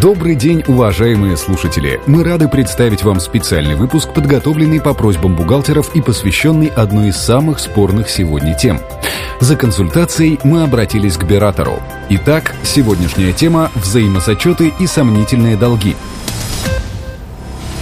Добрый день, уважаемые слушатели! Мы рады представить вам специальный выпуск, подготовленный по просьбам бухгалтеров и посвященный одной из самых спорных сегодня тем. За консультацией мы обратились к Бератору. Итак, сегодняшняя тема – взаимозачеты и сомнительные долги –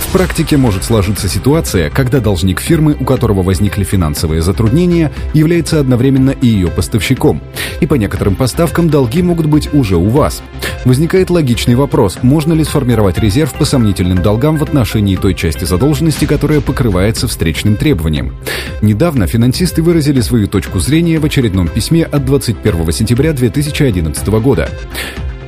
в практике может сложиться ситуация, когда должник фирмы, у которого возникли финансовые затруднения, является одновременно и ее поставщиком. И по некоторым поставкам долги могут быть уже у вас. Возникает логичный вопрос, можно ли сформировать резерв по сомнительным долгам в отношении той части задолженности, которая покрывается встречным требованием. Недавно финансисты выразили свою точку зрения в очередном письме от 21 сентября 2011 года.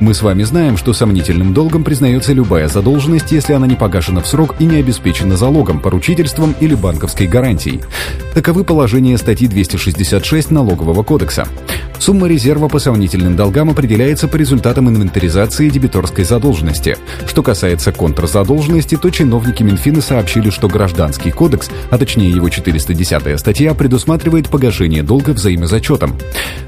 Мы с вами знаем, что сомнительным долгом признается любая задолженность, если она не погашена в срок и не обеспечена залогом, поручительством или банковской гарантией. Таковы положения статьи 266 Налогового кодекса. Сумма резерва по сомнительным долгам определяется по результатам инвентаризации дебиторской задолженности. Что касается контрзадолженности, то чиновники Минфина сообщили, что Гражданский кодекс, а точнее его 410 статья, предусматривает погашение долга взаимозачетом.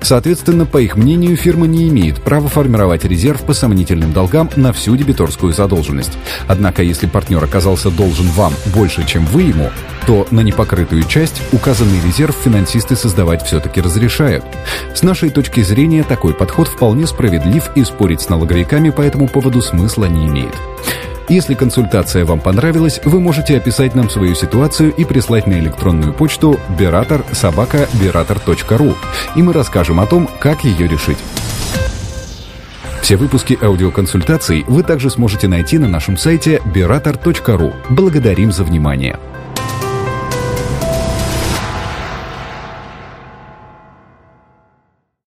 Соответственно, по их мнению, фирма не имеет права формировать резерв по сомнительным долгам на всю дебиторскую задолженность. Однако, если партнер оказался должен вам больше, чем вы ему, то на непокрытую часть указанный резерв финансисты создавать все-таки разрешают. С нашей точки зрения такой подход вполне справедлив и спорить с налоговиками по этому поводу смысла не имеет. Если консультация вам понравилась, вы можете описать нам свою ситуацию и прислать на электронную почту berator собака berator.ru, и мы расскажем о том, как ее решить. Все выпуски аудиоконсультаций вы также сможете найти на нашем сайте berator.ru. Благодарим за внимание.